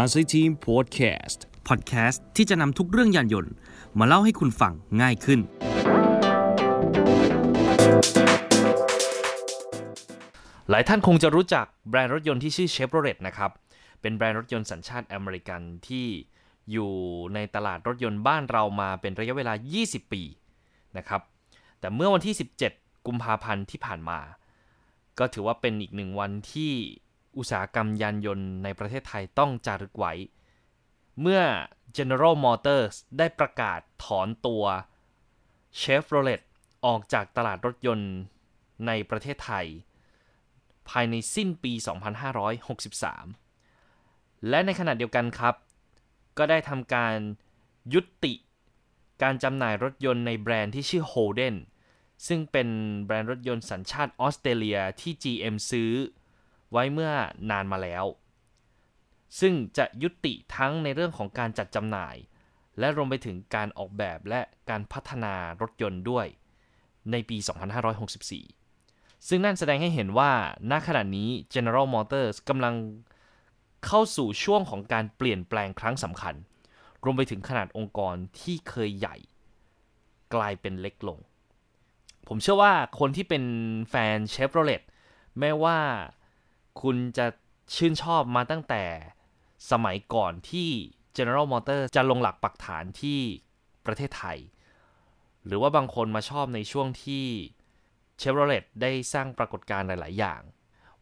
Car City Podcast พอดแคสต์ที่จะนำทุกเรื่องยานยนต์ มาเล่าให้คุณฟังง่ายขึ้น หลายท่านคงจะรู้จักแบรนด์รถยนต์ที่ชื่อ Chevrolet นะครับ เป็นแบรนด์รถยนต์สัญชาติอเมริกันที่อยู่ในตลาดรถยนต์บ้านเรามาเป็นระยะเวลา 20 ปีนะครับ แต่เมื่อวันที่ 17 กุมภาพันธ์ที่ผ่านมา ก็ถือว่าเป็นอีกหนึ่งวันที่ อุตสาหกรรมยานยนต์ในประเทศไทยต้องจารึกไว้ เมื่อ General Motors ได้ประกาศถอนตัว Chevrolet ออกจากตลาดรถยนต์ในประเทศไทย ภายในสิ้นปี 2563 และในขณะเดียวกันครับ ก็ได้ทำการยุติการจำหน่ายรถยนต์ในแบรนด์ที่ชื่อ Holden ซึ่งเป็นแบรนด์รถยนต์สัญชาติออสเตรเลียที่ GM ซื้อ ไว้เมื่อนานมาแล้ว ซึ่งจะยุติทั้งในเรื่องของการจัดจำหน่าย และรวมไปถึงการออกแบบและการพัฒนารถยนต์ด้วยในปี 2564 ซึ่งนั่นแสดงให้เห็นว่าณขณะนี้ General Motors กำลังเข้าสู่ช่วงของการเปลี่ยนแปลงครั้งสำคัญ รวมไปถึงขนาดองค์กรที่เคยใหญ่ กลายเป็นเล็กลง ผมเชื่อว่าคนที่เป็นแฟน Chevrolet แม้ว่า คุณจะชื่นชอบมาตั้งแต่สมัยก่อนที่ General Motors จะลงหลักปักฐานที่ประเทศไทย หรือว่าบางคนมาชอบในช่วงที่ Chevrolet ได้สร้างปรากฏการณ์หลาย ๆ อย่าง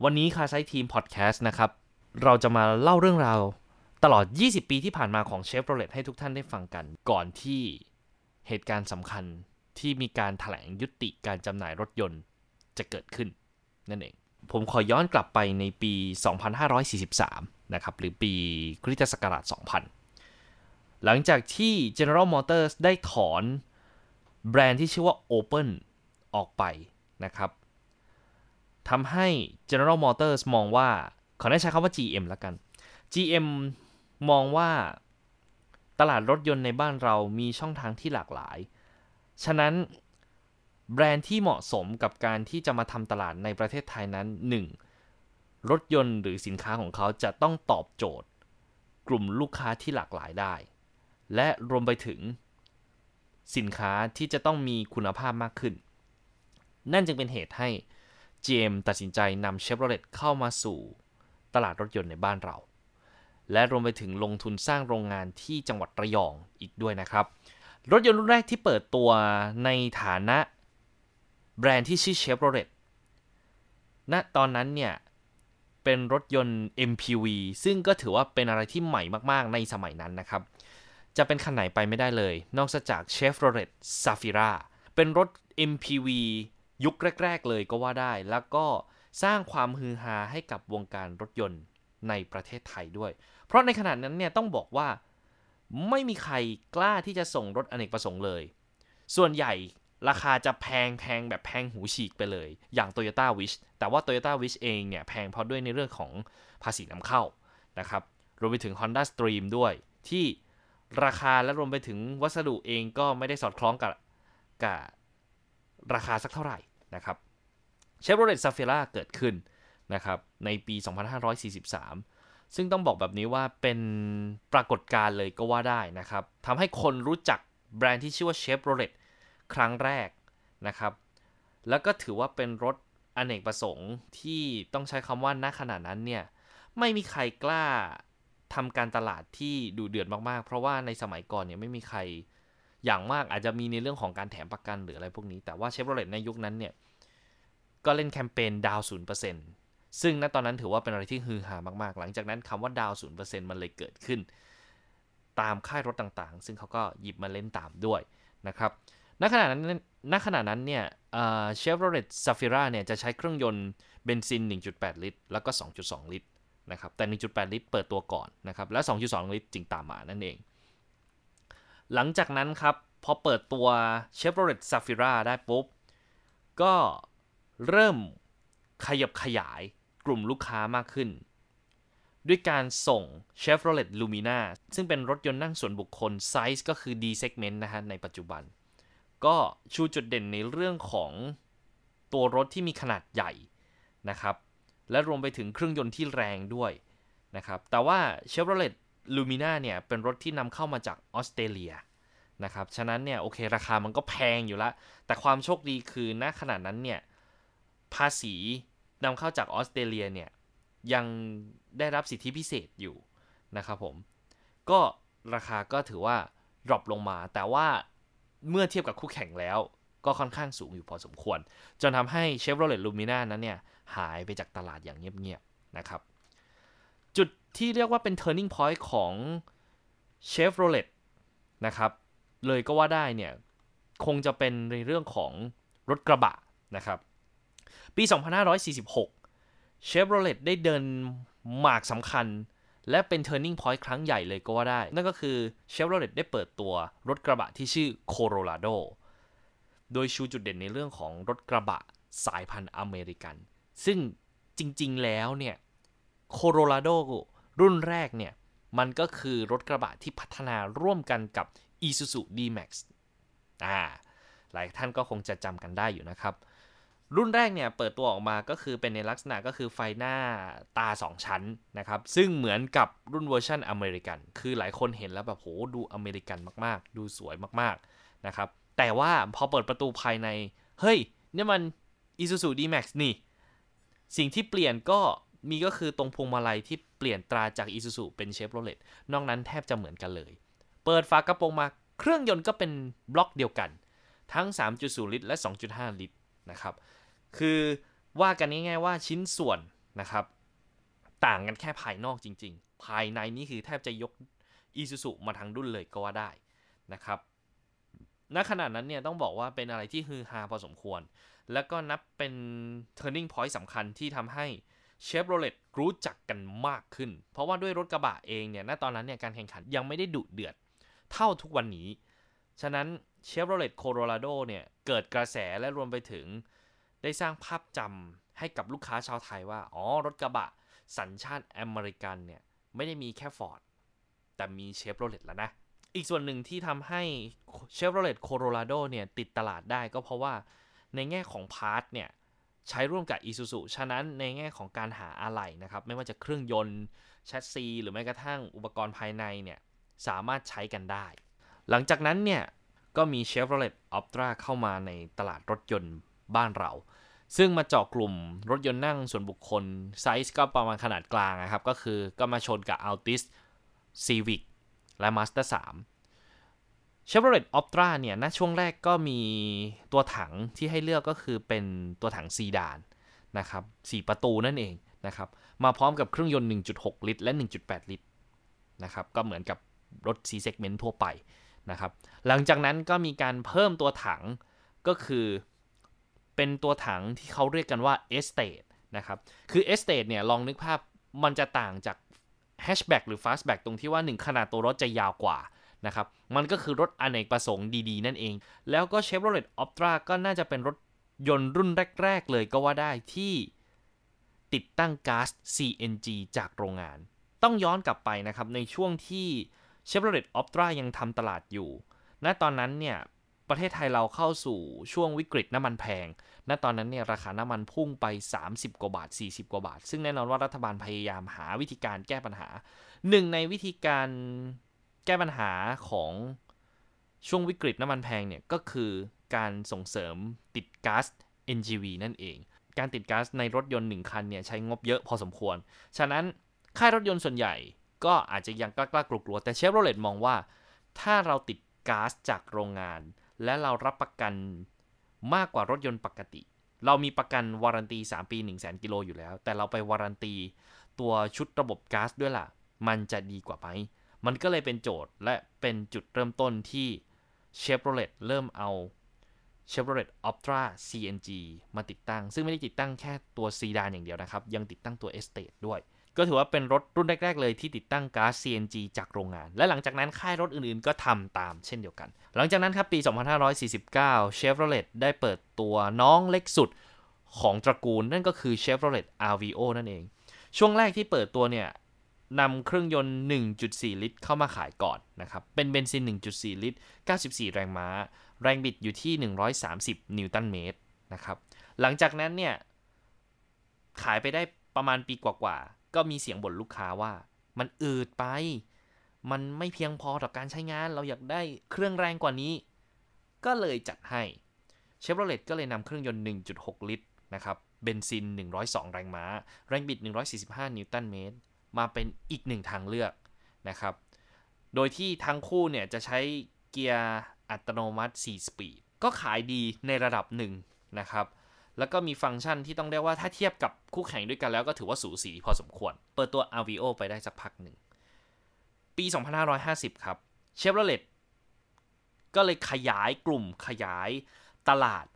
วันนี้คาไซทีมพอดแคสต์นะครับ เราจะมาเล่าเรื่องราวตลอด 20 ปีที่ผ่านมาของ Chevrolet ให้ทุกท่านได้ฟังกัน ก่อนที่เหตุการณ์สำคัญที่มีการถแถลงยุติการจำหน่ายรถยนต์จะเกิดขึ้นนั่นเอง ผมขอย้อนกลับไปในปี 2543 นะครับ หรือปีคริสตศักราช 2000 หลังจากที่ General Motors ได้ถอนแบรนด์ที่ชื่อว่า Open ออกไปนะครับทำให้ General Motors มองว่า ขอได้ใช้คำว่า GM แล้วกัน GM มองว่าตลาดรถยนต์ในบ้านเรามีช่องทางที่หลากหลาย ฉะนั้น แบรนด์ที่เหมาะสมกับการที่จะมาทำตลาดในประเทศไทยนั้น 1. รถยนต์หรือสินค้าของเขาจะต้องตอบโจทย์ กลุ่มลูกค้าที่หลากหลายได้ และรวมไปถึง สินค้าที่จะต้องมีคุณภาพมากขึ้น นั่นจึงเป็นเหตุให้ GM ตัดสินใจนำ Chevrolet เข้ามาสู่ตลาดรถยนต์ในบ้านเรา และรวมไปถึงลงทุนสร้างโรงงานที่จังหวัดระยองอีกด้วยนะครับ รถยนต์รุ่นแรกที่เปิดตัวในฐานะ แบรนด์ที่ชื่อ Chevrolet ณตอนนั้นเนี่ย เป็นรถยนต์ MPV ซึ่งก็ถือว่าเป็นอะไรที่ใหม่มากๆ ในสมัยนั้นนะครับ จะเป็นคันไหนไปไม่ได้เลย นอกจาก Chevrolet Safira เป็นรถ MPV ยุคแรก ๆ เลยก็ว่าได้ แล้วก็สร้างความฮือฮาให้กับวงการรถยนต์ในประเทศไทยด้วย เพราะในขณะนั้นเนี่ยต้องบอกว่าไม่มีใครกล้าที่จะส่งรถอเนกประสงค์เลย ส่วนใหญ่ ราคาจะแพงแพงแบบแพงหูฉีกไปเลย อย่าง Toyota Wish แต่ว่า Toyota Wish เองเนี่ยแพงเพราะด้วยในเรื่องของภาษีนำเข้านะครับรวมไปถึง Honda Stream ด้วย ที่ราคาและรวมไปถึงวัสดุเองก็ไม่ได้สอดคล้องกับกับราคาสักเท่าไหร่นะครับ Chevrolet Safira เกิดขึ้นนะครับในปี 2543 ซึ่งต้องบอกแบบนี้ว่าเป็นปรากฏการณ์เลยก็ว่าได้นะครับทำให้คนรู้จักแบรนด์ที่ชื่อว่า Chevrolet ครั้งแรกนะครับ แล้วก็ถือว่าเป็นรถอเนกประสงค์ที่ต้องใช้คำว่าณขณะนั้นเนี่ยไม่มีใครกล้าทำการตลาดที่ดูเดือดมากๆ เพราะว่าในสมัยก่อนเนี่ยไม่มีใครอย่างมากอาจจะมีในเรื่องของการแถมประกันหรืออะไรพวกนี้ แต่ว่าเชฟโรเลตในยุคนั้นเนี่ยก็เล่นแคมเปญดาวน์ศูนย์เปอร์เซ็นต์ซึ่งณตอนนั้นถือว่าเป็นอะไรที่ฮือฮามากๆ หลังจากนั้นคำว่าดาวน์ศูนย์เปอร์เซ็นต์มันเลยเกิดขึ้น ตามค่ายรถต่างๆ ซึ่งเขาก็หยิบมาเล่นตามด้วยนะครับ ณขณะนั้นณขณะนั้นเนี่ยเชฟโรเลตซาฟิราเนี่ยจะใช้เครื่องยนต์เบนซิน 1.8 ลิตร แล้วก็ 2.2 ลิตรนะครับ แต่ 1.8 ลิตร เปิดตัวก่อนนะครับ แล้ว2.2 ลิตรจึงตามมานั่นเอง หลังจากนั้นครับ พอเปิดตัว Chevrolet Safira ได้ปุ๊บ ก็เริ่มขยับขยายกลุ่มลูกค้ามากขึ้น ด้วยการส่ง Chevrolet Lumina ซึ่งเป็นรถยนต์นั่งส่วนบุคคลไซส์ก็คือ D segment นะฮะในปัจจุบัน ก็ชูจุดเด่นในเรื่องของตัวรถที่มีขนาดใหญ่นะครับ และรวมไปถึงเครื่องยนต์ที่แรงด้วยนะครับ แต่ว่า Chevrolet Lumina เนี่ยเป็นรถที่นำเข้ามาจากออสเตรเลียนะครับ ฉะนั้นเนี่ยโอเคราคามันก็แพงอยู่ละ แต่ความโชคดีคือณขณะนั้นเนี่ยภาษีนำเข้าจากออสเตรเลียเนี่ยยังได้รับสิทธิพิเศษอยู่นะครับผม ก็ราคาก็ถือว่าดรอปลงมา แต่ว่า เมื่อเทียบกับคู่แข่งแล้ว ก็ค่อนข้างสูงอยู่พอสมควร จนทำให้ Chevrolet Lumina นั้นเนี่ย หายไปจากตลาดอย่างเงียบๆนะครับ จุดที่เรียกว่าเป็น turning point ของ Chevrolet นะครับ เลยก็ว่าได้เนี่ย คงจะเป็นในเรื่องของรถกระบะนะครับ ปี 2546 Chevrolet ได้เดินหมากสำคัญ และเป็น turning point ครั้งใหญ่เลยก็ว่าได้ นั่นก็คือ Chevrolet ได้เปิดตัวรถกระบะที่ชื่อ Colorado โดยชูจุดเด่นในเรื่องของรถกระบะสายพันธุ์อเมริกัน ซึ่งจริงๆแล้วเนี่ย Colorado รุ่นแรกเนี่ย มันก็คือรถกระบะที่พัฒนาร่วมกันกับ Isuzu D-Max อ่าหลายท่านก็คงจะจำกันได้อยู่นะครับ รุ่นแรกเนี่ยเปิดตัวออกมาก็คือเป็นในลักษณะก็คือไฟหน้าตา 2 ชั้นนะครับ ซึ่งเหมือนกับรุ่นเวอร์ชันอเมริกัน คือหลายคนเห็นแล้วแบบโหดูอเมริกันมากๆ ดูสวยมากๆนะครับ แต่ว่าพอเปิดประตูภายใน เฮ้ยเนี่ยมัน Isuzu D-Max นี่ สิ่งที่เปลี่ยนก็มีก็คือตรงพวงมาลัยที่เปลี่ยนตราจาก Isuzu เป็น Chevrolet นอกนั้นแทบจะเหมือนกันเลย เปิดฝากระโปรงมาเครื่องยนต์ก็เป็นบล็อกเดียวกัน ทั้ง 3.0 ลิตร และ 2.5 ลิตรนะครับ คือว่ากันง่ายๆว่าชิ้นส่วนนะครับ ต่างกันแค่ภายนอกจริง ๆ ภายในนี่คือแทบจะยก Isuzu มาทางดุนเลยก็ว่าได้นะครับณขณะนั้นเนี่ยต้องบอกว่าเป็นอะไรที่ฮือฮาพอสมควร แล้วก็นับเป็น turning point สำคัญที่ทำให้ Chevrolet รู้จักกันมากขึ้น เพราะว่าด้วยรถกระบะเองเนี่ย ณ ตอนนั้นเนี่ยการแข่งขันยังไม่ได้ดุเดือด เท่าทุกวันนี้ ฉะนั้น Chevrolet Colorado เนี่ย เกิดกระแสและรวมไปถึง ได้สร้างภาพจำให้กับลูกค้าชาวไทยว่า อ๋อ รถกระบะ สัญชาติอเมริกันเนี่ย ไม่ได้มีแค่ Ford แต่มี Chevrolet แล้วนะ อีกส่วนหนึ่งที่ทำให้ Chevrolet Colorado เนี่ย ติดตลาดได้ก็เพราะว่าในแง่ของ part เนี่ย ใช้ร่วมกับ Isuzu ฉะนั้นในแง่ของการหาอะไหล่นะครับ ไม่ว่าจะเครื่องยนต์แชสซีหรือแม้กระทั่งอุปกรณ์ภายในเนี่ย สามารถใช้กันได้ หลังจากนั้นเนี่ย ก็มี Chevrolet Optra เข้ามาในตลาดรถยนต์ บ้านเรา ซึ่งมาเจาะกลุ่มรถยนต์นั่งส่วนบุคคลไซส์ก็ประมาณขนาดกลางนะครับ ก็คือก็มาชนกับ Altis Civic และ Mazda 3 Chevrolet Optra เนี่ยณช่วงแรกก็มีตัวถังที่ให้เลือกก็คือเป็นตัวถังซีดานนะครับ4ประตูนั่นเองนะครับมาพร้อมกับเครื่องยนต์ 1.6 ลิตร และ 1.8 ลิตรนะครับก็เหมือนกับรถ C segment ทั่วไปนะครับหลังจากนั้นก็มีการเพิ่มตัวถังก็คือ เป็นตัวถังที่เขาเรียกกันว่า Estate นะครับ คือ Estate เนี่ยลองนึกภาพมันจะต่างจาก Hatchback หรือ Fastback ตรงที่ว่า 1 ขนาดตัวรถจะยาวกว่านะครับมันก็คือรถอเนกประสงค์ดีๆ นั่นเอง แล้วก็ Chevrolet Optra ก็น่าจะเป็นรถยนต์รุ่นแรก ๆ เลยก็ว่าได้ที่ติดตั้งก๊าซ CNG จากโรงงาน ต้องย้อนกลับไปนะครับ ในช่วงที่ Chevrolet Optra ยังทำตลาดอยู่ ณ ตอนนั้นเนี่ย ประเทศไทยเราเข้าสู่ช่วงวิกฤตน้ำมันแพง ณ ตอนนั้นเนี่ยราคาน้ำมันพุ่งไป 30 กว่าบาท 40 กว่าบาท ซึ่งแน่นอนว่ารัฐบาลพยายามหาวิธีการแก้ปัญหา หนึ่งในวิธีการแก้ปัญหาของช่วงวิกฤตน้ำมันแพงเนี่ยก็คือการส่งเสริมติดก๊าซ NGV นั่นเอง การติดก๊าซในรถยนต์ 1 คันเนี่ยใช้งบเยอะพอสมควร ฉะนั้นค่ายรถยนต์ส่วนใหญ่ก็อาจจะยังกล้ากลัวแต่เชฟโรเลตมองว่า ถ้าเราติดก๊าซจากโรงงาน และเรารับประกันมากกว่ารถยนต์ปกติ เรามีประกันวารันตี 3 ปี 1 0 0 0 0 0กิโลอยู่แล้ว แต่เราไปวารันตีตัวชุดระบบก๊าซด้วยล่ะ มันจะดีกว่าไหม มันก็เลยเป็นโจทย์และเป็นจุดเริ่มต้นที่เชฟโรเลตเริ่มเอา Chevrolet Optra CNG มาติดตั้ง ซึ่งไม่ได้ติดตั้งแค่ตัวซีดานอย่างเดียวนะครับ ยังติดตั้งตัว Estate ด้วย ก็ถือว่าเป็นรถรุ่นแรก ๆ เลยที่ติดตั้งก๊าซ CNG จากโรงงาน และหลังจากนั้นค่ายรถอื่นๆ ก็ทำตามเช่นเดียวกัน หลังจากนั้นครับปี 2549 Chevrolet ได้เปิดตัวน้องเล็กสุดของตระกูล นั่นก็คือ Chevrolet Aveo นั่นเอง ช่วงแรกที่เปิดตัวเนี่ยนำเครื่องยนต์ 1.4 ลิตร เข้ามาขายก่อนนะครับ เป็นเบนซิน 1.4 ลิตร 94 แรงม้า แรงบิดอยู่ที่ 130 นิวตันเมตรนะครับ หลังจากนั้นเนี่ย ขายไปได้ประมาณปีกว่าๆ ก็มีเสียงบ่นลูกค้าว่า มันอืดไป มันไม่เพียงพอต่อการใช้งาน เราอยากได้เครื่องแรงกว่านี้ ก็เลยจัดให้เชฟโรเลตก็เลยนำเครื่องยนต์ 1.6 ลิตรนะครับเบนซิน 102 แรงม้า แรงบิด 145 นิวตันเมตร มาเป็นอีกหนึ่งทางเลือกนะครับ โดยที่ทั้งคู่เนี่ยจะใช้เกียร์อัตโนมัติ 4 สปีด ก็ขายดีในระดับหนึ่งนะครับ แล้วก็มีฟังก์ชันที่ต้องเรียกว่าถ้าเทียบกับคู่แข่งด้วยกันแล้วก็ถือว่าสูสีพอสมควร เปิดตัว Aveo ไปได้สักพักหนึ่ง ปี 2550 ครับเชฟโรเลตก็เลยขยายกลุ่มขยายตลาด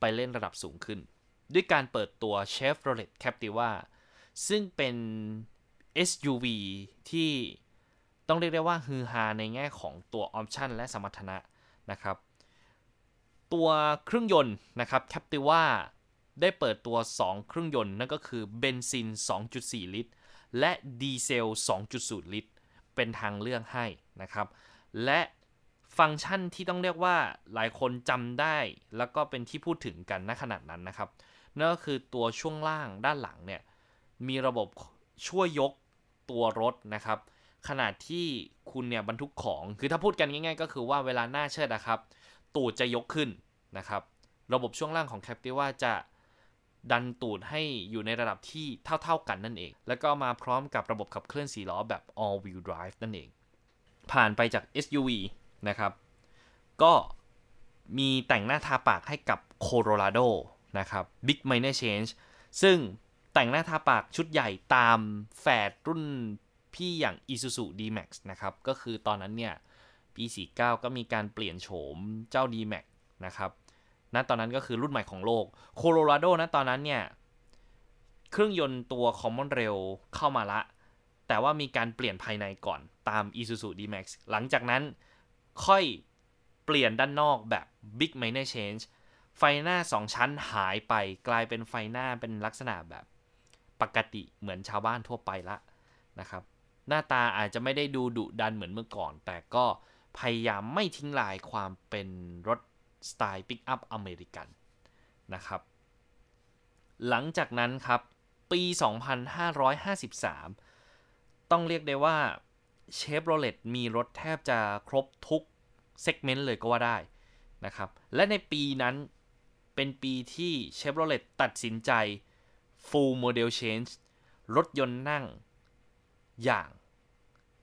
ไปเล่นระดับสูงขึ้น ด้วยการเปิดตัว Chevrolet Captiva ซึ่งเป็น SUV ที่ต้องเรียกได้ว่าฮือฮาในแง่ของตัวออปชันและสมรรถนะนะครับ ตัวเครื่องยนต์นะครับ Captiva ได้เปิดตัว 2 เครื่องยนต์ นั่นก็คือเบนซิน 2.4 ลิตร และดีเซล 2.0 ลิตร เป็นทางเลือกให้นะครับ และฟังก์ชันที่ต้องเรียกว่าหลายคนจำได้ แล้วก็เป็นที่พูดถึงกันณขนาดนั้นนะครับ นั่นก็คือตัวช่วงล่างด้านหลังเนี่ย มีระบบช่วยยกตัวรถนะครับ ขนาดที่คุณเนี่ยบรรทุกของ คือถ้าพูดกันง่าย ๆ ก็คือว่าเวลาหน้าเชิดนะครับ ตูดจะยกขึ้นนะครับ ระบบช่วงล่างของ Captiva จะดันตูดให้อยู่ในระดับที่เท่าๆกันนั่นเอง แล้วก็มาพร้อมกับระบบขับเคลื่อน4ล้อแบบ all wheel drive นั่นเอง ผ่านไปจาก SUV นะครับ ก็มีแต่งหน้าทาปากให้กับ Colorado นะครับ Big Minor Change ซึ่งแต่งหน้าทาปากชุดใหญ่ตามแฝดรุ่นพี่อย่าง Isuzu D-Max นะครับ ก็คือตอนนั้นเนี่ย ปี 49 ก็มีการเปลี่ยนโฉมเจ้า D-Max นะครับณตอนนั้นก็คือรุ่นใหม่ของโลก Colorado นะตอนนั้นเนี่ย เครื่องยนต์ตัว Common Rail เข้ามาละ แต่ว่ามีการเปลี่ยนภายในก่อนตาม Isuzu D-Max หลังจากนั้นค่อยเปลี่ยนด้านนอกแบบ Big Minor Change ไฟหน้า 2 ชั้นหายไปกลายเป็นไฟหน้าเป็นลักษณะแบบปกติเหมือนชาวบ้านทั่วไปละนะครับ หน้าตาอาจจะไม่ได้ดูดุดันเหมือนเมื่อก่อน แต่ก็ พยายามไม่ทิ้งลายความเป็นรถสไตล์ปิกอัพอเมริกันนะครับ หลังจากนั้นครับ ปี 2553 ต้องเรียกได้ว่าเชฟโรเลตมีรถแทบจะครบทุกเซกเมนต์เลยก็ว่าได้นะครับ และในปีนั้นเป็นปีที่เชฟโรเลตตัดสินใจ full model change รถยนต์นั่งอย่าง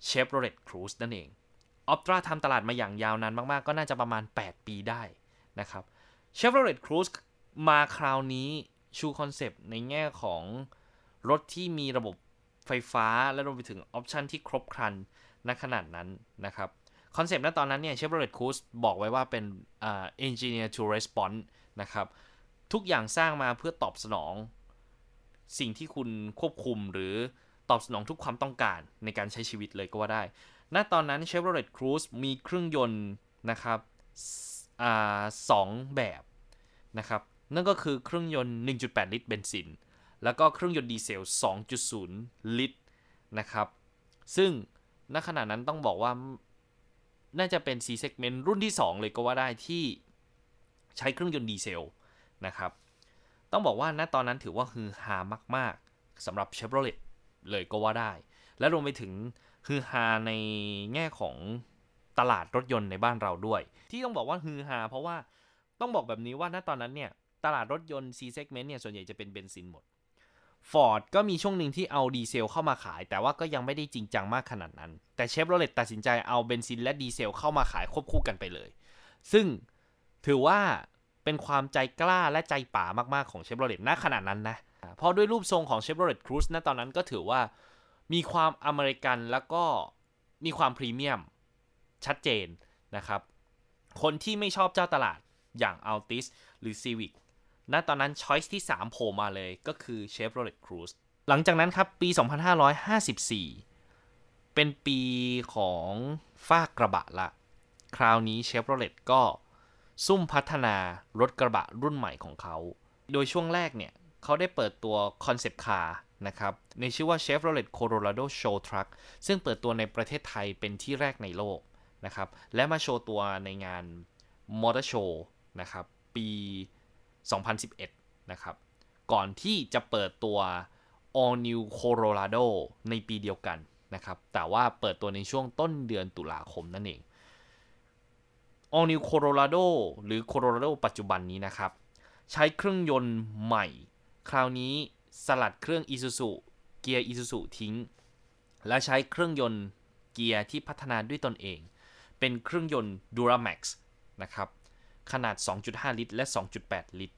Chevrolet Cruze นั่นเอง Optra ทำตลาดมาอย่างยาวนานมากๆ ก็น่าจะประมาณ 8 ปีได้นะครับ Chevrolet Cruze มาคราวนี้ชูคอนเซปต์ในแง่ของรถที่มีระบบไฟฟ้าและรวมไปถึงออปชันที่ครบครันณขณะนั้นนะครับคอนเซปต์ณตอนนั้นเนี่ย Chevrolet Cruze บอกไว้ว่าเป็น uh, engineer to response นะครับ ทุกอย่างสร้างมาเพื่อตอบสนอง สิ่งที่คุณควบคุมหรือตอบสนองทุกความต้องการในการใช้ชีวิตเลยก็ว่าได้ ณตอนนั้น Chevrolet Cruze มีเครื่องยนต์นะครับสองแบบนะครับ นั่นก็คือเครื่องยนต์ 1.8 ลิตรเบนซิน แล้วก็เครื่องยนต์ดีเซล 2.0 ลิตรนะครับ ซึ่งณขณะนั้นต้องบอกว่าน่าจะเป็น C segment รุ่นที่ 2 เลยก็ว่าได้ที่ใช้เครื่องยนต์ดีเซลนะครับ ต้องบอกว่าณตอนนั้นถือว่าฮือฮามาก ๆสำหรับ Chevrolet เลยก็ว่าได้ และรวมไปถึง ฮือฮาในแง่ของตลาดรถยนต์ในบ้านเราด้วย ที่ต้องบอกว่าฮือฮาเพราะว่าต้องบอกแบบนี้ว่าณตอนนั้นเนี่ย ตลาดรถยนต์ C segment เนี่ยส่วนใหญ่จะเป็นเบนซินหมด Ford ก็มีช่วงหนึ่งที่เอาดีเซลเข้ามาขาย แต่ว่าก็ยังไม่ได้จริงจังมากขนาดนั้น แต่เชฟโรเลตตัดสินใจเอาเบนซินและดีเซลเข้ามาขายควบคู่กันไปเลย ซึ่งถือว่าเป็นความใจกล้าและใจป่ามากๆของเชฟโรเลตณขนาดนั้นนะเพราะด้วยรูปทรงของ Chevrolet Cruze ณตอนนั้นก็ถือว่า มีความอเมริกันแล้วก็มีความพรีเมียมชัดเจนนะครับ คนที่ไม่ชอบเจ้าตลาดอย่าง Altis หรือ Civic ณตอนนั้นช้อยส์ที่ 3 โผล่มาเลยก็คือ Chevrolet Cruze หลังจากนั้นครับ ปี 2554 เป็นปีของฟากระบะละ คราวนี้ Chevrolet ก็ซุ่มพัฒนารถกระบะรุ่นใหม่ของเขา โดยช่วงแรกเนี่ย เขาได้เปิดตัวคอ นะครับในชื่อว่า Chevrolet Colorado Show Truck ซึ่งเปิดตัวในประเทศไทยเป็นที่แรกในโลกนะครับและมาโชว์ตัวในงาน Motor Show นะครับปี 2011 นะครับก่อนที่จะเปิดตัว All New Colorado ในปีเดียวกันนะครับแต่ว่าเปิดตัวในช่วงต้นเดือนตุลาคมนั่นเอง All New Colorado หรือ Colorado ปัจจุบันนี้นะครับ ใช้เครื่องยนต์ใหม่ คราวนี้ สลัดเครื่อง Isuzu เกียร์ Isuzu ทิ้ง และใช้เครื่องยนต์เกียร์ที่พัฒนาด้วยตนเอง เป็นเครื่องยนต์ Duramax นะครับ ขนาด 2.5 ลิตร และ 2.8 ลิตร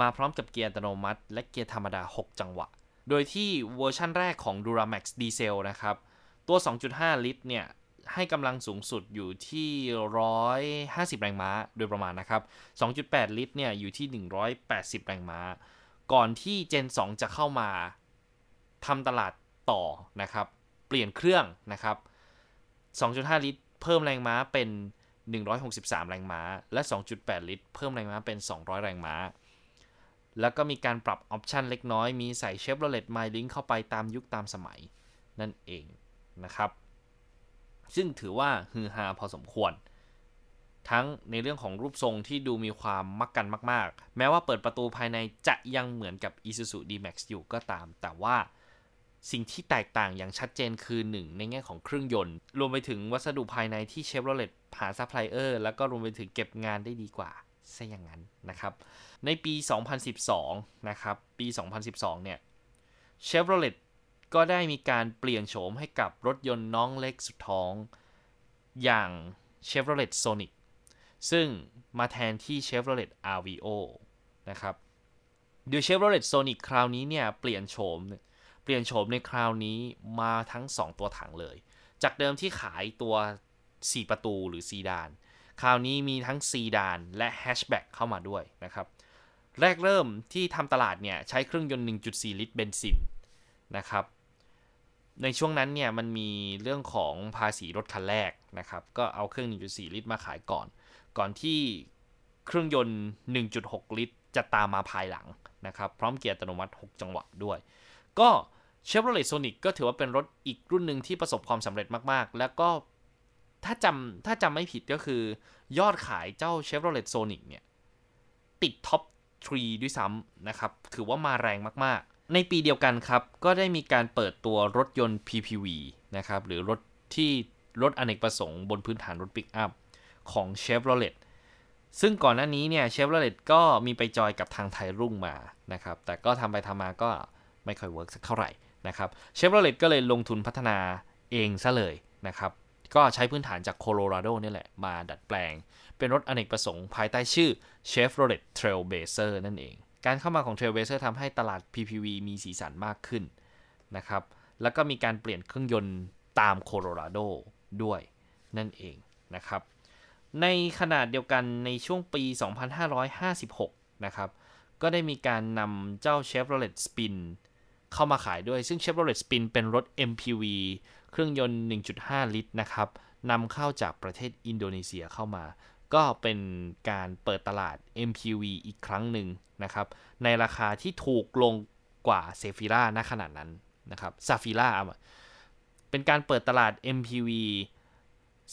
มาพร้อมกับเกียร์อัตโนมัติ และเกียร์ธรรมดา 6 จังหวะ โดยที่เวอร์ชั่นแรกของ Duramax Diesel นะครับ ตัว 2.5 ลิตร เนี่ย ให้กำลังสูงสุดอยู่ที่ 150 แรงม้า โดยประมาณนะครับ 2.8 ลิตร เนี่ย อยู่ที่ 180 แรงม้า ก่อนที่ Gen 2 จะเข้ามาทำตลาดต่อนะครับ เปลี่ยนเครื่องนะครับ 2.5 ลิตร เพิ่มแรงม้าเป็น 163 แรงม้า และ 2.8 ลิตร เพิ่มแรงม้าเป็น 200 แรงม้า แล้วก็มีการปรับออปชันเล็กน้อย มีใส่ Chevrolet MyLink เข้าไปตามยุคตามสมัยนั่นเองนะครับ ซึ่งถือว่าฮือฮาพอสมควร ทั้งในเรื่องของรูปทรงที่ดูมีความมักกันมาก ๆ แม้ว่าเปิดประตูภายในจะยังเหมือนกับ Isuzu D-Max อยู่ก็ตาม แต่ว่าสิ่งที่แตกต่างอย่างชัดเจนคือ 1 ในแง่ของเครื่องยนต์ รวมไปถึงวัสดุภายในที่ Chevrolet หาซัพพลายเออร์แล้วก็รวมไปถึงเก็บงานได้ดีกว่าซะอย่างนั้นนะครับ ในปี 2012 นะครับ ปี 2012 เนี่ย Chevrolet ก็ได้มีการเปลี่ยนโฉมให้กับรถยนต์น้องเล็กสุดท้อง อย่าง Chevrolet Sonic ซึ่งมาแทนที่ Chevrolet Aveo นะครับโดย Chevrolet Sonic คราวนี้เนี่ยเปลี่ยนโฉมเปลี่ยนโฉมในคราวนี้มาทั้ง 2 ตัวถังเลย จากเดิมที่ขายตัว 4 ประตูหรือซีดาน คราวนี้มีทั้งซีดานและแฮชแบ็กเข้ามาด้วยนะครับ แรกเริ่มที่ทำตลาดเนี่ยใช้เครื่องยนต์ 1.4 ลิตรเบนซินนะครับในช่วงนั้นเนี่ยมันมีเรื่องของภาษีรถคันแรกนะครับ ก็เอาเครื่อง 1.4 ลิตรมาขายก่อน ก่อนที่เครื่องยนต์ 1.6 ลิตร จะตามมาภายหลังนะครับ พร้อมเกียร์อัตโนมัติ 6 จังหวะด้วย ก็ Chevrolet Sonic ก็ถือว่าเป็นรถอีกรุ่นหนึ่งที่ประสบความสำเร็จมากๆ แล้วก็ถ้าจำถ้าจำไม่ผิดก็คือยอดขายเจ้า Chevrolet Sonic เนี่ย ติดท็อป3ด้วยซ้ำนะครับ ถือว่ามาแรงมากๆ ในปีเดียวกันครับ ก็ได้มีการเปิดตัวรถยนต์ PPV นะครับ หรือรถที่รถอเนกประสงค์บนพื้นฐานรถปิกอัพ ของ Chevrolet ซึ่งก่อนหน้านี้เนี่ย Chevrolet ก็มีไปจอยกับทางไทยรุ่งมานะครับ แต่ก็ทำไปทำมาก็ไม่ค่อย work สักเท่าไหร่นะครับ Chevrolet ก็เลยลงทุนพัฒนาเองซะเลยนะครับ ก็ใช้พื้นฐานจากโคโลราโดนี่แหละมาดัดแปลง เป็นรถอเนกประสงค์ภายใต้ชื่อ Chevrolet Trailblazer นั่นเอง การเข้ามาของ Trailblazer ทำให้ตลาด PPV มีสีสันมากขึ้นนะครับ แล้วก็มีการเปลี่ยนเครื่องยนต์ตามโคโลราโดด้วยนั่นเองนะครับ ในขณะเดียวกันในช่วงปี 2556 นะครับ ก็ได้มีการนำเจ้า Chevrolet Spin เข้ามาขายด้วย ซึ่ง Chevrolet Spin เป็นรถ MPV เครื่องยนต์ 1.5 ลิตรนะครับนำเข้าจากประเทศอินโดนีเซียเข้ามา ก็เป็นการเปิดตลาด MPV อีกครั้งหนึ่งนะครับ ในราคาที่ถูกลงกว่า Zafira ณขณะนั้นนะครับ Zafira เป็นการเปิดตลาด MPV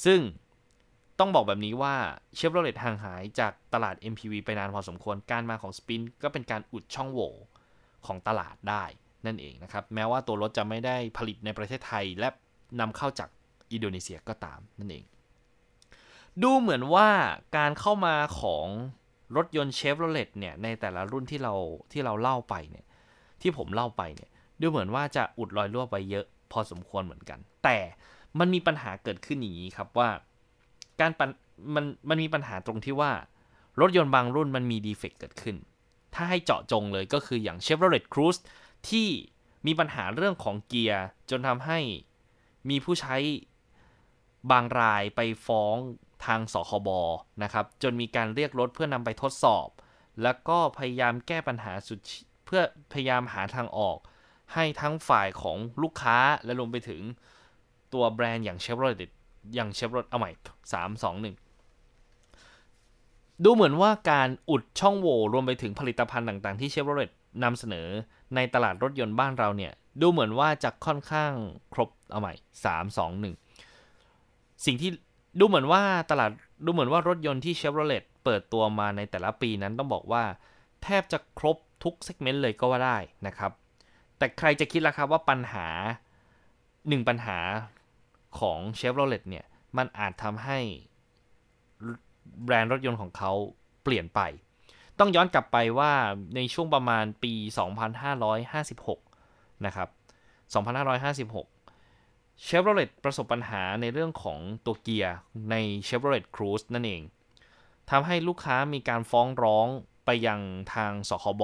ซึ่ง ต้องบอกแบบนี้ว่า Chevrolet ห่างหายจากตลาด MPV ไปนานพอสมควร การมาของ Spin ก็เป็นการอุดช่องโหว่ของตลาดได้นั่นเองนะครับ แม้ว่าตัวรถจะไม่ได้ผลิตในประเทศไทยและนำเข้าจากอินโดนีเซียก็ตามนั่นเอง ดูเหมือนว่าการเข้ามาของรถยนต์ Chevrolet เนี่ยในแต่ละรุ่นที่เราที่เราเล่าไปเนี่ยที่ผมเล่าไปเนี่ยดูเหมือนว่าจะอุดรอยรั่วไปเยอะพอสมควรเหมือนกัน แต่มันมีปัญหาเกิดขึ้นอย่างนี้ครับว่า การมันมันมีปัญหาตรงที่ว่า รถยนต์บางรุ่นมันมีดีเฟกต์เกิดขึ้น ถ้าให้เจาะจงเลยก็คืออย่าง Chevrolet Cruze ที่มีปัญหาเรื่องของเกียร์จนทำให้มีผู้ใช้บางรายไปฟ้องทางสคบนะครับ จนมีการเรียกรถเพื่อนำไปทดสอบ แล้วก็พยายามแก้ปัญหาสุดเพื่อพยายามหาทางออก ให้ทั้งฝ่ายของลูกค้าและรวมไปถึงตัวแบรนด์อย่าง Chevrolet อย่าง Chevrolet เอาใหม่สามสองหนึ่งดูเหมือนว่าการอุดช่องโหว่รวมไปถึงผลิตภัณฑ์ต่างๆ ที่ Chevrolet นำเสนอในตลาดรถยนต์บ้านเราเนี่ย ดูเหมือนว่าจะค่อนข้างครบเอาใหม่สามสองหนึ่งสิ่งที่ดูเหมือนว่าตลาดดูเหมือนว่ารถยนต์ที่ Chevrolet เปิดตัวมาในแต่ละปีนั้นต้องบอกว่าแทบจะครบทุกเซกเมนต์เลยก็ว่าได้นะครับ แต่ใครจะคิดล่ะครับว่าปัญหาหนึ่งปัญหา ของ Chevrolet เนี่ย มันอาจทำให้แบรนด์รถยนต์ของเขาเปลี่ยนไป ต้องย้อนกลับไปว่าในช่วงประมาณปี 2556 นะครับ 2556 Chevrolet ประสบปัญหาในเรื่องของตัวเกียร์ใน Chevrolet Cruze นั่นเองทำให้ลูกค้ามีการฟ้องร้องไปยังทางสคบ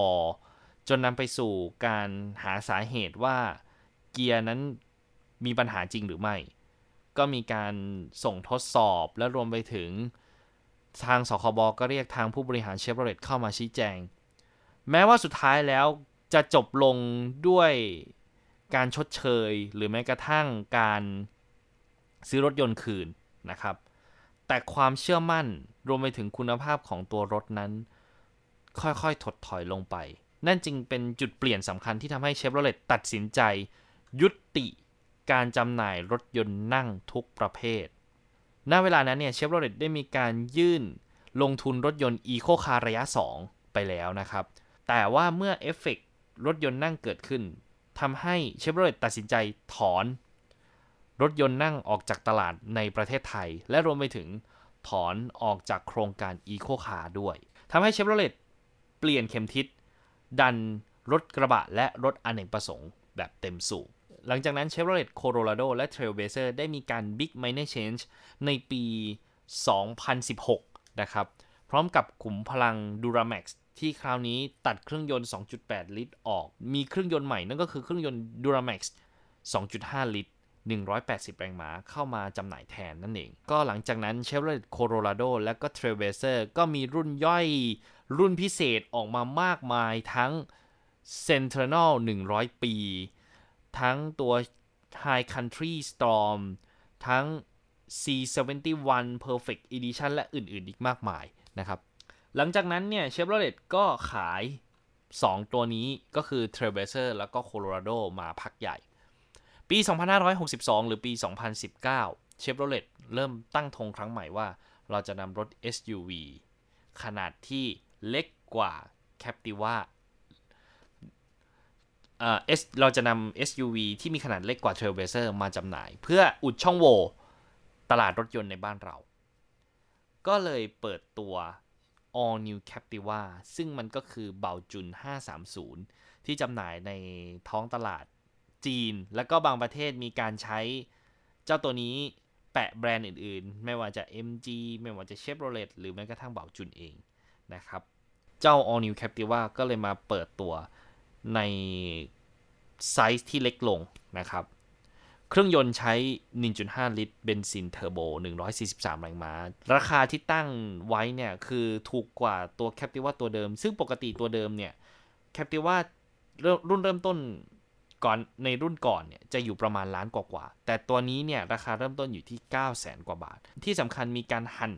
จนนำไปสู่การหาสาเหตุว่าเกียร์นั้นมีปัญหาจริงหรือไม่ ก็มีการส่งทดสอบและรวมไปถึงทางสคบก็เรียกทางผู้บริหารเชฟโรเลตเข้ามาชี้แจง แม้ว่าสุดท้ายแล้วจะจบลงด้วยการชดเชย หรือแม้กระทั่งการซื้อรถยนต์คืนนะครับ แต่ความเชื่อมั่นรวมไปถึงคุณภาพของตัวรถนั้น ค่อยๆ ถดถอยลงไป นั่นจึงเป็นจุดเปลี่ยนสำคัญที่ทำให้เชฟโรเลตตัดสินใจ ยุติ การจำหน่ายรถยนต์นั่งทุกประเภท ณ เวลานั้นเนี่ยเชฟโรเลตได้มีการยื่นลงทุนรถยนต์อีโคคาร์ระยะ 2 ไปแล้วนะครับ แต่ว่าเมื่อเอฟเฟกรถยนต์นั่งเกิดขึ้นทำให้เชฟโรเลตตัดสินใจถอน รถยนต์นั่งออกจากตลาดในประเทศไทย และรวมไปถึงถอนออกจากโครงการอีโคคาร์ด้วยทำให้เชฟโรเลตเปลี่ยนเข็มทิศดันรถกระบะและรถอเนกประสงค์แบบเต็มสูบ หลังจากนั้น Chevrolet Colorado และ Trailblazer ได้มีการ Big Minor Change ในปี 2016 นะครับ พร้อมกับขุมพลัง Duramax ที่คราวนี้ตัดเครื่องยนต์ 2.8 ลิตรออก มีเครื่องยนต์ใหม่นั่นก็คือเครื่องยนต์ Duramax 2.5 ลิตร 180 แรงม้าเข้ามาจำหน่ายแทนนั่นเอง ก็หลังจากนั้น Chevrolet Colorado และก็ Trailblazer ก็มีรุ่นย่อยรุ่นพิเศษออกมามากมายทั้ง Centennial 100 ปี ทั้งตัว High Country Storm ทั้ง C71 Perfect Edition และอื่น ๆ อีกมากมายนะครับ หลังจากนั้นเนี่ย Chevrolet ก็ขาย 2 ตัวนี้ก็คือ Trailblazer แล้วก็ Colorado มาพักใหญ่ ปี 2562 หรือปี 2019 Chevrolet เริ่มตั้งธงครั้งใหม่ว่า เราจะนำรถ SUV ขนาดที่เล็กกว่า Captiva เอ่อ S เราจะนำ SUV ที่มีขนาดเล็กกว่า Trailblazer มาจำหน่าย เพื่ออุดช่องโหว่ตลาดรถยนต์ในบ้านเรา ก็เลยเปิดตัว All New Captiva ซึ่งมันก็คือเบาจุน 530 ที่จำหน่ายในท้องตลาดจีน แล้วก็บางประเทศมีการใช้เจ้าตัวนี้แปะแบรนด์อื่นๆ ไม่ว่าจะ MG ไม่ว่าจะ Chevrolet หรือแม้กระทั่ง Baojun เองนะครับ เจ้า All New Captiva ก็เลยมาเปิดตัว ในไซส์ที่เล็กลงนะครับ เครื่องยนต์ใช้ 1.5 ลิตรเบนซินเทอร์โบ 143 แรงม้า ราคาที่ตั้งไว้เนี่ย คือถูกกว่าตัว Captiva ตัวเดิม ซึ่งปกติตัวเดิมเนี่ย Captiva รุ่นเริ่มต้นก่อนในรุ่นก่อนเนี่ยจะอยู่ประมาณล้านกว่าๆแต่ตัวนี้เนี่ยราคาเริ่มต้นอยู่ที่ 9 0 0 0 0 0กว่าบาท ที่สำคัญมีการหั่น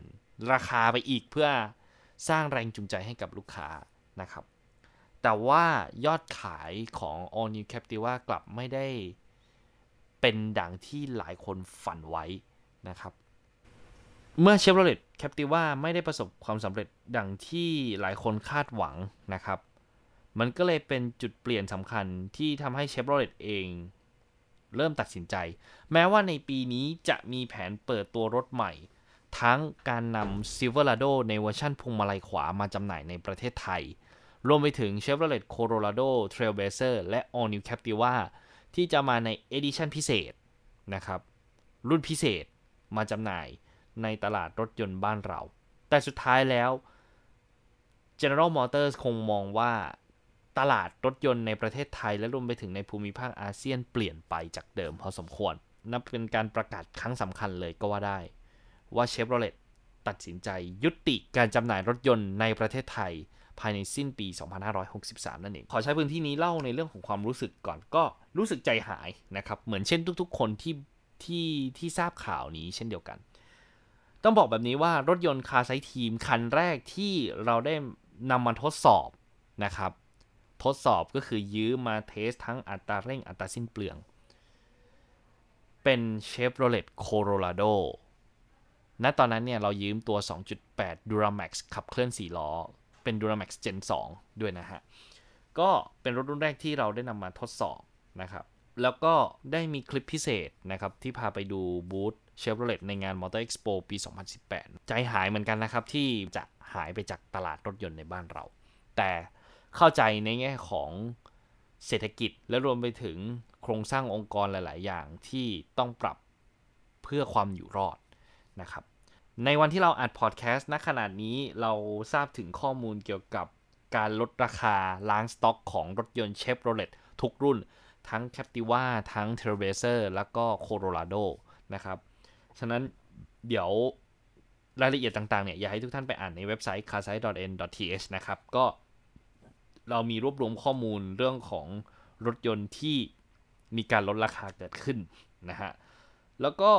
ราคาไปอีกเพื่อสร้างแรงจูงใจให้กับลูกค้านะครับ แต่ว่ายอดขายของ All New Captiva กลับไม่ได้เป็นดังที่หลายคนฝันไว้นะครับ เมื่อ Chevrolet Captiva ไม่ได้ประสบความสำเร็จดังที่หลายคนคาดหวังนะครับ มันก็เลยเป็นจุดเปลี่ยนสำคัญที่ทำให้ Chevrolet เองเริ่มตัดสินใจ แม้ว่าในปีนี้จะมีแผนเปิดตัวรถใหม่ ทั้งการนำ Silverado ในเวอร์ชันพวงมาลัยขวามาจำหน่ายในประเทศไทย รวมไปถึง Chevrolet Colorado Trailblazer และ All New Captiva ที่จะมาใน Edition พิเศษนะครับ รุ่นพิเศษมาจำหน่ายในตลาดรถยนต์บ้านเรา แต่สุดท้ายแล้ว General Motors คงมองว่าตลาดรถยนต์ในประเทศไทยและรวมไปถึงในภูมิภาคอาเซียนเปลี่ยนไปจากเดิมพอสมควร นับเป็นการประกาศครั้งสำคัญเลยก็ว่าได้ ว่า Chevrolet ตัดสินใจยุติการจำหน่ายรถยนต์ในประเทศไทย ภายในสิ้นปี 2563 นั่นเอง ขอใช้พื้นที่นี้เล่าในเรื่องของความรู้สึกก่อนก็รู้สึกใจหายนะครับ เหมือนเช่นทุกๆ คนที่ที่ที่ทราบข่าวนี้เช่นเดียวกัน ต้องบอกแบบนี้ว่ารถยนต์คาไซทีมคันแรกที่เราได้นำมาทดสอบนะครับ ทดสอบก็คือยื้อมาเทสทั้งอัตราเร่งอัตราสิ้นเปลือง เป็น Chevrolet Colorado ณตอนนั้นเนี่ยเรายืมตัว 2.8 Duramax ขับเคลื่อน 4 ล้อ เป็น Duramax Gen 2 ด้วยนะฮะ ก็เป็นรถรุ่นแรกที่เราได้นำมาทดสอบนะครับ แล้วก็ได้มีคลิปพิเศษนะครับ ที่พาไปดูบูธเชฟโรเลตในงาน Motor Expo ปี 2018 ใจหายเหมือนกันนะครับ ที่จะหายไปจากตลาดรถยนต์ในบ้านเรา แต่เข้าใจในแง่ของเศรษฐกิจและรวมไปถึงโครงสร้างองค์กรหลาย ๆ อย่างที่ต้องปรับเพื่อความอยู่รอดนะครับ ในวันที่เราอัดพอดแคสต์ณขนาดนี้เราทราบถึงข้อมูลเกี่ยวกับการลดราคาล้างสต็อกของรถยนต์เชฟโรเลตทุกรุ่น ทั้ง Captiva ทั้ง Trailblazer แล้วก็ Colorado นะครับ ฉะนั้นเดี๋ยวรายละเอียดต่างๆเนี่ย อยากให้ทุกท่านไปอ่านในเว็บไซต์ carsite.n.th นะครับ ก็เรามีรวบรวมข้อมูลเรื่องของรถยนต์ที่มีการลดราคาเกิดขึ้นนะฮะ แล้วก็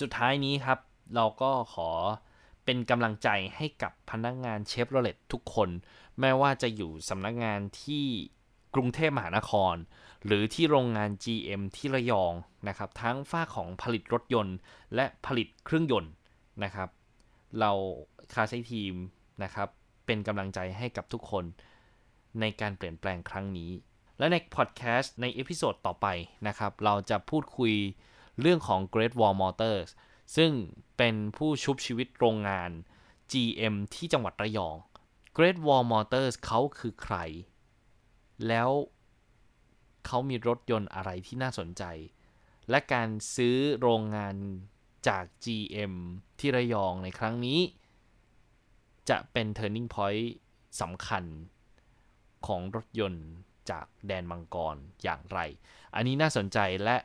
สุดท้ายนี้ครับ เราก็ขอเป็นกำลังใจให้กับพนักงานเชฟโรเลตทุกคนแม้ว่าจะอยู่สำนักงานที่กรุงเทพมหานคร หรือที่โรงงาน GM ที่ระยองนะครับ ทั้งฝ้าของผลิตรถยนต์ และผลิตเครื่องยนต์นะครับ เราคาไซทีมนะครับ เป็นกำลังใจให้กับทุกคนในการเปลี่ยนแปลงครั้งนี้ และในพอดแคสต์ใน episode ต่อไปนะครับ เราจะพูดคุยเรื่องของ Great Wall Motors ซึ่งเป็นผู้ชุบชีวิตโรงงาน GM ที่จังหวัดระยอง Great Wall Motors เขาคือใคร แล้วเขามีรถยนต์อะไรที่น่าสนใจ และการซื้อโรงงานจาก GM ที่ระยองในครั้งนี้ จะเป็น turning point สำคัญของรถยนต์จากแดนมังกรอย่างไร อันนี้น่าสนใจและ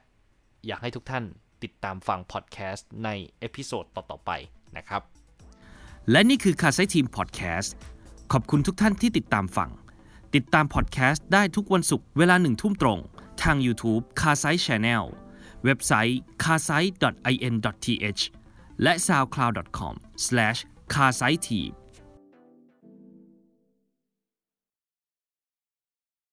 อยากให้ทุกท่าน ติดตามฟังพอดแคสต์ใน episode ต่อๆไปนะครับ และนี่คือ c a r s i ทีมพอดแคสต์ขอบคุณทุกท่านที่ติดตามฟัง ติดตามพอดแคสต์ได้ทุกวันศุกร์เวลาหนึ่งทุ่มตรง ทาง YouTube c a r s i Channel เว็บไซต์ c a r s i in th และ soundcloud.com/carsiteteam